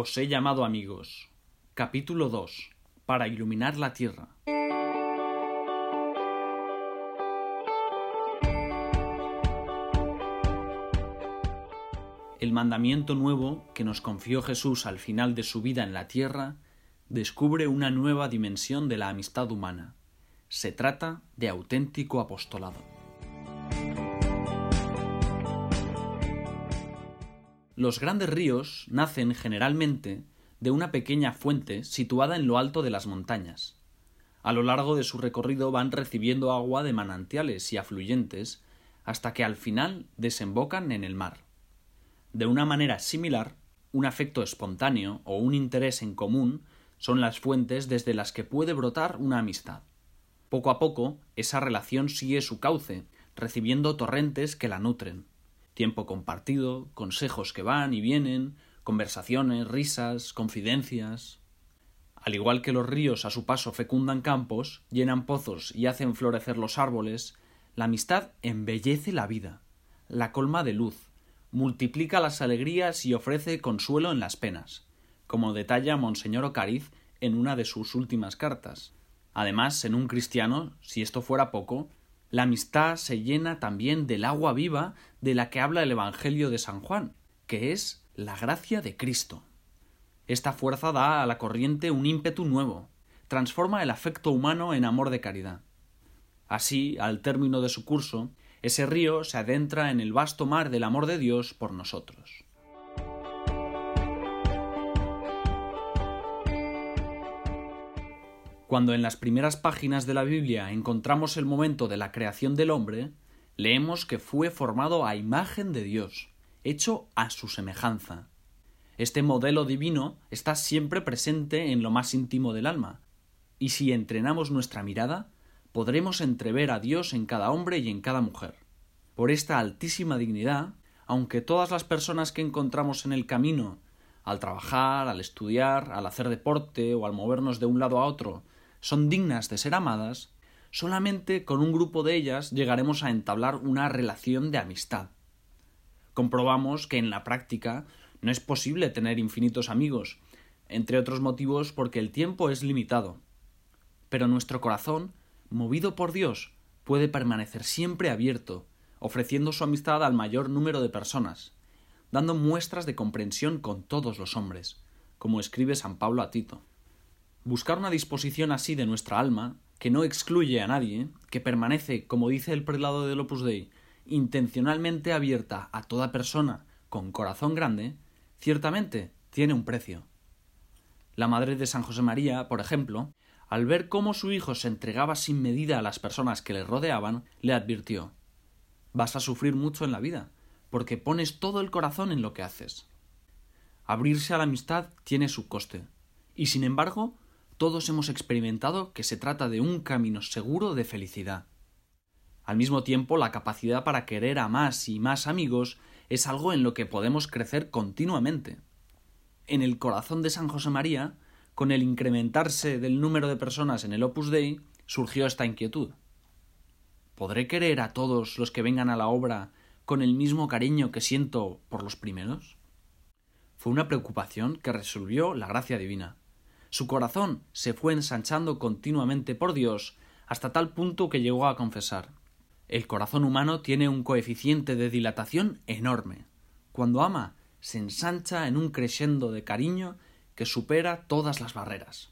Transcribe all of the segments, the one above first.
Os he llamado amigos. Capítulo 2. Para iluminar la tierra. El mandamiento nuevo que nos confió Jesús al final de su vida en la tierra descubre una nueva dimensión de la amistad humana. Se trata de auténtico apostolado. Los grandes ríos nacen generalmente de una pequeña fuente situada en lo alto de las montañas. A lo largo de su recorrido van recibiendo agua de manantiales y afluyentes hasta que al final desembocan en el mar. De una manera similar, un afecto espontáneo o un interés en común son las fuentes desde las que puede brotar una amistad. Poco a poco, esa relación sigue su cauce, recibiendo torrentes que la nutren. Tiempo compartido, consejos que van y vienen, conversaciones, risas, confidencias. Al igual que los ríos a su paso fecundan campos, llenan pozos y hacen florecer los árboles, la amistad embellece la vida, la colma de luz, multiplica las alegrías y ofrece consuelo en las penas, como detalla Monseñor Ocariz en una de sus últimas cartas. Además, en un cristiano, si esto fuera poco, la amistad se llena también del agua viva de la que habla el Evangelio de San Juan, que es la gracia de Cristo. Esta fuerza da a la corriente un ímpetu nuevo, transforma el afecto humano en amor de caridad. Así, al término de su curso, ese río se adentra en el vasto mar del amor de Dios por nosotros. Cuando en las primeras páginas de la Biblia encontramos el momento de la creación del hombre, leemos que fue formado a imagen de Dios, hecho a su semejanza. Este modelo divino está siempre presente en lo más íntimo del alma, y si entrenamos nuestra mirada, podremos entrever a Dios en cada hombre y en cada mujer. Por esta altísima dignidad, aunque todas las personas que encontramos en el camino, al trabajar, al estudiar, al hacer deporte o al movernos de un lado a otro, son dignas de ser amadas, solamente con un grupo de ellas llegaremos a entablar una relación de amistad. Comprobamos que en la práctica no es posible tener infinitos amigos, entre otros motivos porque el tiempo es limitado. Pero nuestro corazón movido por Dios, puede permanecer siempre abierto, ofreciendo su amistad al mayor número de personas, dando muestras de comprensión con todos los hombres, como escribe San Pablo a Tito. Buscar una disposición así de nuestra alma, que no excluye a nadie, que permanece, como dice el prelado del Opus Dei, intencionalmente abierta a toda persona con corazón grande, ciertamente tiene un precio. La madre de San José María, por ejemplo, al ver cómo su hijo se entregaba sin medida a las personas que le rodeaban, le advirtió Vas a sufrir mucho en la vida, porque pones todo el corazón en lo que haces. Abrirse a la amistad tiene su coste, y sin embargo, todos hemos experimentado que se trata de un camino seguro de felicidad. Al mismo tiempo, la capacidad para querer a más y más amigos es algo en lo que podemos crecer continuamente. En el corazón de San José María con el incrementarse del número de personas en el Opus Dei, surgió esta inquietud. ¿Podré querer a todos los que vengan a la obra con el mismo cariño que siento por los primeros? Fue una preocupación que resolvió la gracia divina. Su corazón se fue ensanchando continuamente por Dios hasta tal punto que llegó a confesar El corazón humano tiene un coeficiente de dilatación enorme. Cuando ama, se ensancha en un crescendo de cariño que supera todas las barreras.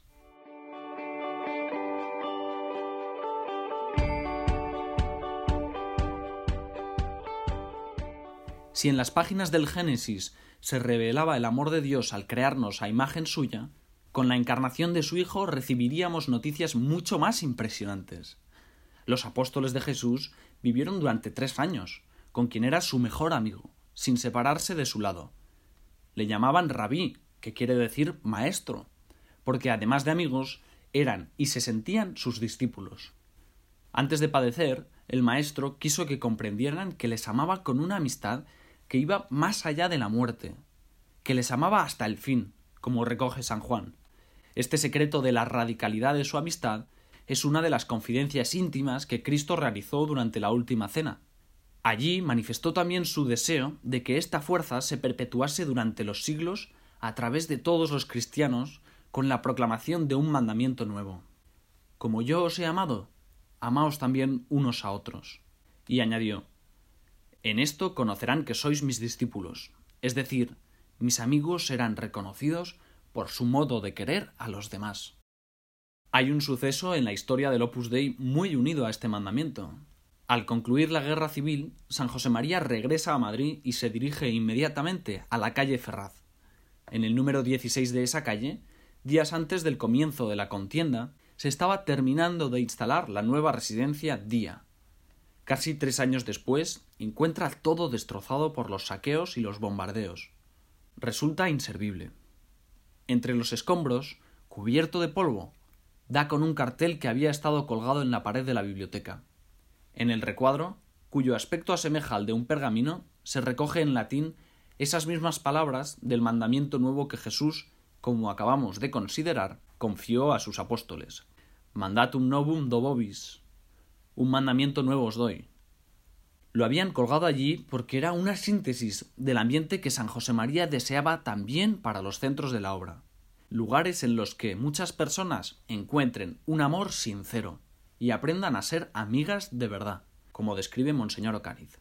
Si en las páginas del Génesis se revelaba el amor de Dios al crearnos a imagen suya, con la encarnación de su Hijo recibiríamos noticias mucho más impresionantes. Los apóstoles de Jesús vivieron durante tres años, con quien era su mejor amigo, sin separarse de su lado. Le llamaban rabí, que quiere decir maestro, porque además de amigos, eran y se sentían sus discípulos. Antes de padecer, el maestro quiso que comprendieran que les amaba con una amistad que iba más allá de la muerte, que les amaba hasta el fin, como recoge San Juan. Este secreto de la radicalidad de su amistad es una de las confidencias íntimas que Cristo realizó durante la última cena. Allí manifestó también su deseo de que esta fuerza se perpetuase durante los siglos a través de todos los cristianos con la proclamación de un mandamiento nuevo. Como yo os he amado, amaos también unos a otros. Y añadió En esto conocerán que sois mis discípulos, es decir, mis amigos serán reconocidos por su modo de querer a los demás. Hay un suceso en la historia del Opus Dei muy unido a este mandamiento. Al concluir la guerra civil, San José María regresa a Madrid y se dirige inmediatamente a la calle Ferraz. En el número 16 de esa calle, días antes del comienzo de la contienda, se estaba terminando de instalar la nueva residencia Día. Casi tres años después, encuentra todo destrozado por los saqueos y los bombardeos. Resulta inservible. Entre los escombros, cubierto de polvo, da con un cartel que había estado colgado en la pared de la biblioteca. En el recuadro, cuyo aspecto asemeja al de un pergamino, se recoge en latín esas mismas palabras del mandamiento nuevo que Jesús, como acabamos de considerar, confió a sus apóstoles. Mandatum novum do vobis. Un mandamiento nuevo os doy. Lo habían colgado allí porque era una síntesis del ambiente que San José María deseaba también para los centros de la obra. Lugares en los que muchas personas encuentren un amor sincero y aprendan a ser amigas de verdad, como describe Monseñor Ocariz.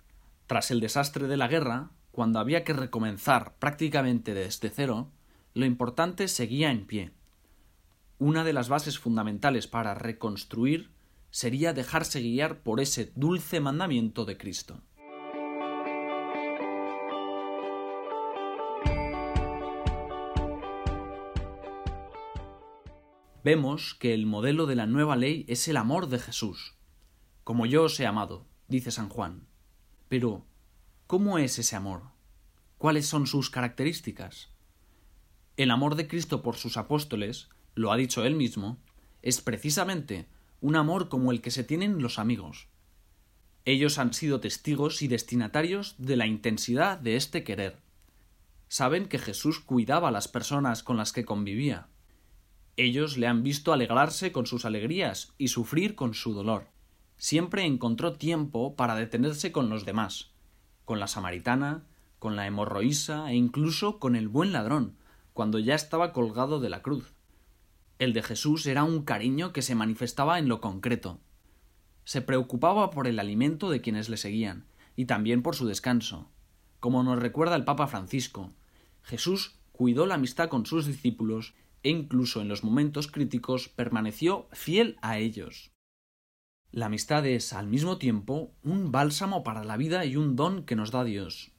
Tras el desastre de la guerra, cuando había que recomenzar prácticamente desde cero, lo importante seguía en pie, una de las bases fundamentales para reconstruir sería dejarse guiar por ese dulce mandamiento de Cristo. Vemos que el modelo de la nueva ley es el amor de Jesús. Como yo os he amado, dice San Juan. Pero, ¿cómo es ese amor? ¿Cuáles son sus características? El amor de Cristo por sus apóstoles lo ha dicho él mismo, es precisamente un amor como el que se tienen los amigos. Ellos han sido testigos y destinatarios de la intensidad de este querer. Saben que Jesús cuidaba a las personas con las que convivía. Ellos le han visto alegrarse con sus alegrías y sufrir con su dolor. Siempre encontró tiempo para detenerse con los demás, con la samaritana, con la hemorroísa e incluso con el buen ladrón, cuando ya estaba colgado de la cruz. El de Jesús era un cariño que se manifestaba en lo concreto. Se preocupaba por el alimento de quienes le seguían, y también por su descanso. Como nos recuerda el Papa Francisco, Jesús cuidó la amistad con sus discípulos e incluso en los momentos críticos permaneció fiel a ellos. La amistad es, al mismo tiempo, un bálsamo para la vida y un don que nos da Dios.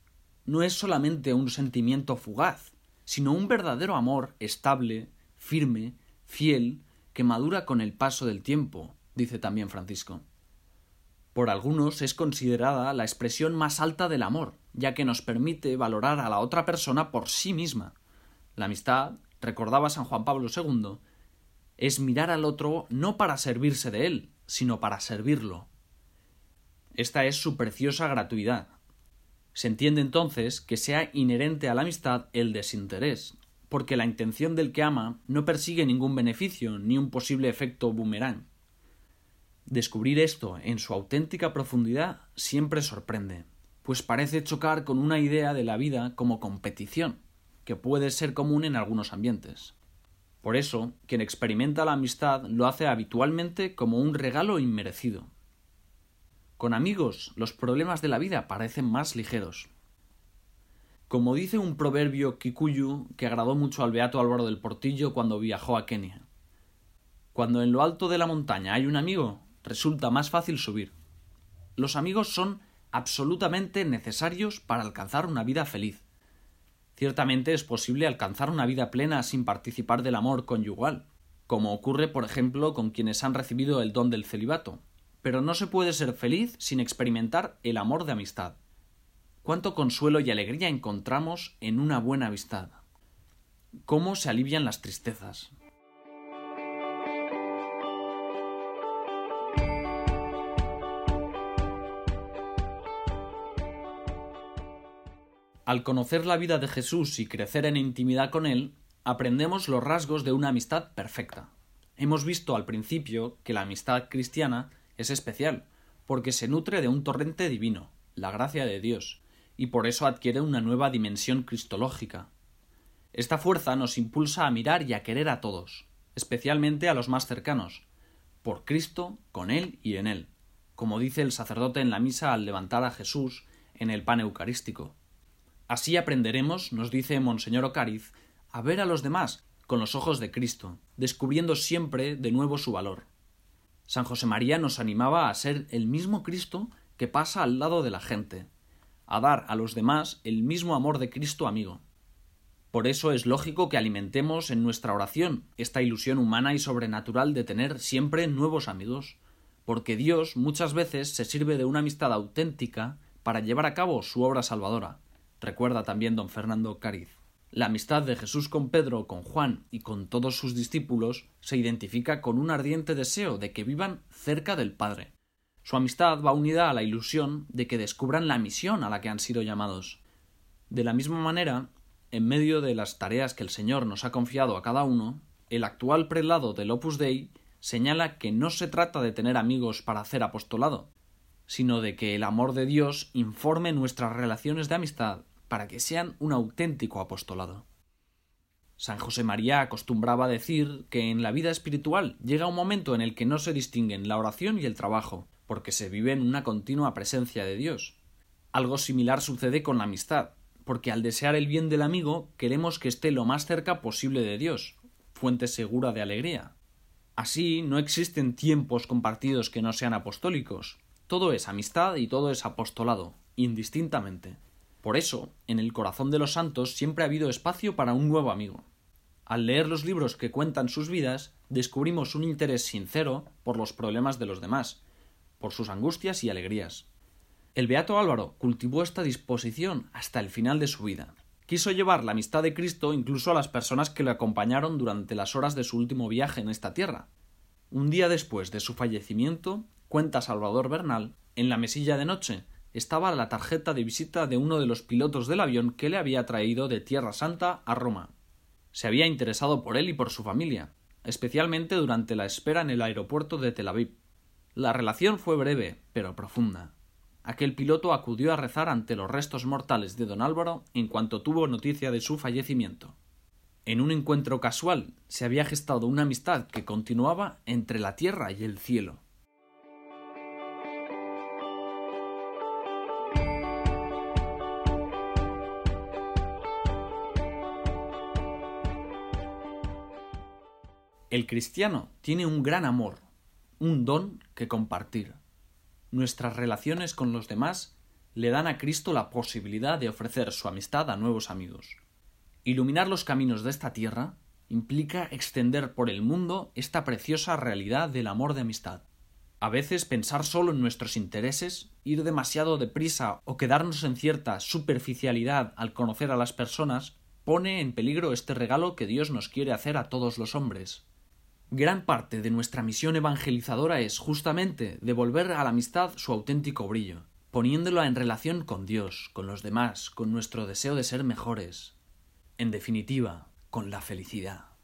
No es solamente un sentimiento fugaz, sino un verdadero amor estable, firme, fiel, que madura con el paso del tiempo, dice también Francisco. Por algunos es considerada la expresión más alta del amor, ya que nos permite valorar a la otra persona por sí misma. La amistad, recordaba San Juan Pablo II, es mirar al otro no para servirse de él, sino para servirlo. Esta es su preciosa gratuidad. Se entiende entonces que sea inherente a la amistad el desinterés, porque la intención del que ama no persigue ningún beneficio ni un posible efecto boomerang. Descubrir esto en su auténtica profundidad siempre sorprende, pues parece chocar con una idea de la vida como competición, que puede ser común en algunos ambientes. Por eso, quien experimenta la amistad lo hace habitualmente como un regalo inmerecido. Con amigos, los problemas de la vida parecen más ligeros, como dice un proverbio kikuyu que agradó mucho al beato Álvaro del Portillo cuando viajó a Kenia. Cuando en lo alto de la montaña hay un amigo, resulta más fácil subir. Los amigos son absolutamente necesarios para alcanzar una vida feliz. Ciertamente es posible alcanzar una vida plena sin participar del amor conyugal, como ocurre, por ejemplo, con quienes han recibido el don del celibato, pero no se puede ser feliz sin experimentar el amor de amistad cuánto consuelo y alegría encontramos en una buena amistad. Cómo se alivian las tristezas. Al conocer la vida de Jesús y crecer en intimidad con Él, aprendemos los rasgos de una amistad perfecta. Hemos visto al principio que la amistad cristiana es especial, porque se nutre de un torrente divino, la gracia de Dios, y por eso adquiere una nueva dimensión cristológica. Esta fuerza nos impulsa a mirar y a querer a todos, especialmente a los más cercanos, por Cristo, con Él y en Él, como dice el sacerdote en la misa al levantar a Jesús en el pan eucarístico. Así aprenderemos, nos dice Monseñor Ocariz, a ver a los demás con los ojos de Cristo, descubriendo siempre de nuevo su valor. San José María nos animaba a ser el mismo Cristo que pasa al lado de la gente, a dar a los demás el mismo amor de Cristo amigo. Por eso es lógico que alimentemos en nuestra oración esta ilusión humana y sobrenatural de tener siempre nuevos amigos, porque Dios muchas veces se sirve de una amistad auténtica para llevar a cabo su obra salvadora. Recuerda también don Fernando Cariz. La amistad de Jesús con Pedro, con Juan y con todos sus discípulos se identifica con un ardiente deseo de que vivan cerca del Padre. Su amistad va unida a la ilusión de que descubran la misión a la que han sido llamados. De la misma manera, en medio de las tareas que el Señor nos ha confiado a cada uno, el actual prelado del Opus Dei señala que no se trata de tener amigos para hacer apostolado, sino de que el amor de Dios informe nuestras relaciones de amistad para que sean un auténtico apostolado. San José María acostumbraba decir que en la vida espiritual llega un momento en el que no se distinguen la oración y el trabajo, porque se vive en una continua presencia de Dios. Algo similar sucede con la amistad, porque al desear el bien del amigo queremos que esté lo más cerca posible de Dios, fuente segura de alegría. Así no existen tiempos compartidos que no sean apostólicos. Todo es amistad y todo es apostolado, indistintamente. Por eso, en el corazón de los santos siempre ha habido espacio para un nuevo amigo. Al leer los libros que cuentan sus vidas, descubrimos un interés sincero por los problemas de los demás, por sus angustias y alegrías. El beato Álvaro cultivó esta disposición hasta el final de su vida. Quiso llevar la amistad de Cristo incluso a las personas que le acompañaron durante las horas de su último viaje en esta tierra. Un día después de su fallecimiento, cuenta Salvador Bernal, en la mesilla de noche estaba la tarjeta de visita de uno de los pilotos del avión que le había traído de Tierra Santa a Roma. Se había interesado por él y por su familia, especialmente durante la espera en el aeropuerto de Tel Aviv. La relación fue breve, pero profunda. Aquel piloto acudió a rezar ante los restos mortales de don Álvaro en cuanto tuvo noticia de su fallecimiento. En un encuentro casual se había gestado una amistad que continuaba entre la tierra y el cielo. El cristiano tiene un gran amor, un don que compartir. Nuestras relaciones con los demás le dan a Cristo la posibilidad de ofrecer su amistad a nuevos amigos. Iluminar los caminos de esta tierra implica extender por el mundo esta preciosa realidad del amor de amistad. A veces pensar solo en nuestros intereses, ir demasiado deprisa o quedarnos en cierta superficialidad al conocer a las personas pone en peligro este regalo que Dios nos quiere hacer a todos los hombres. Gran parte de nuestra misión evangelizadora es justamente devolver a la amistad su auténtico brillo, poniéndola en relación con Dios, con los demás, con nuestro deseo de ser mejores, en definitiva, con la felicidad.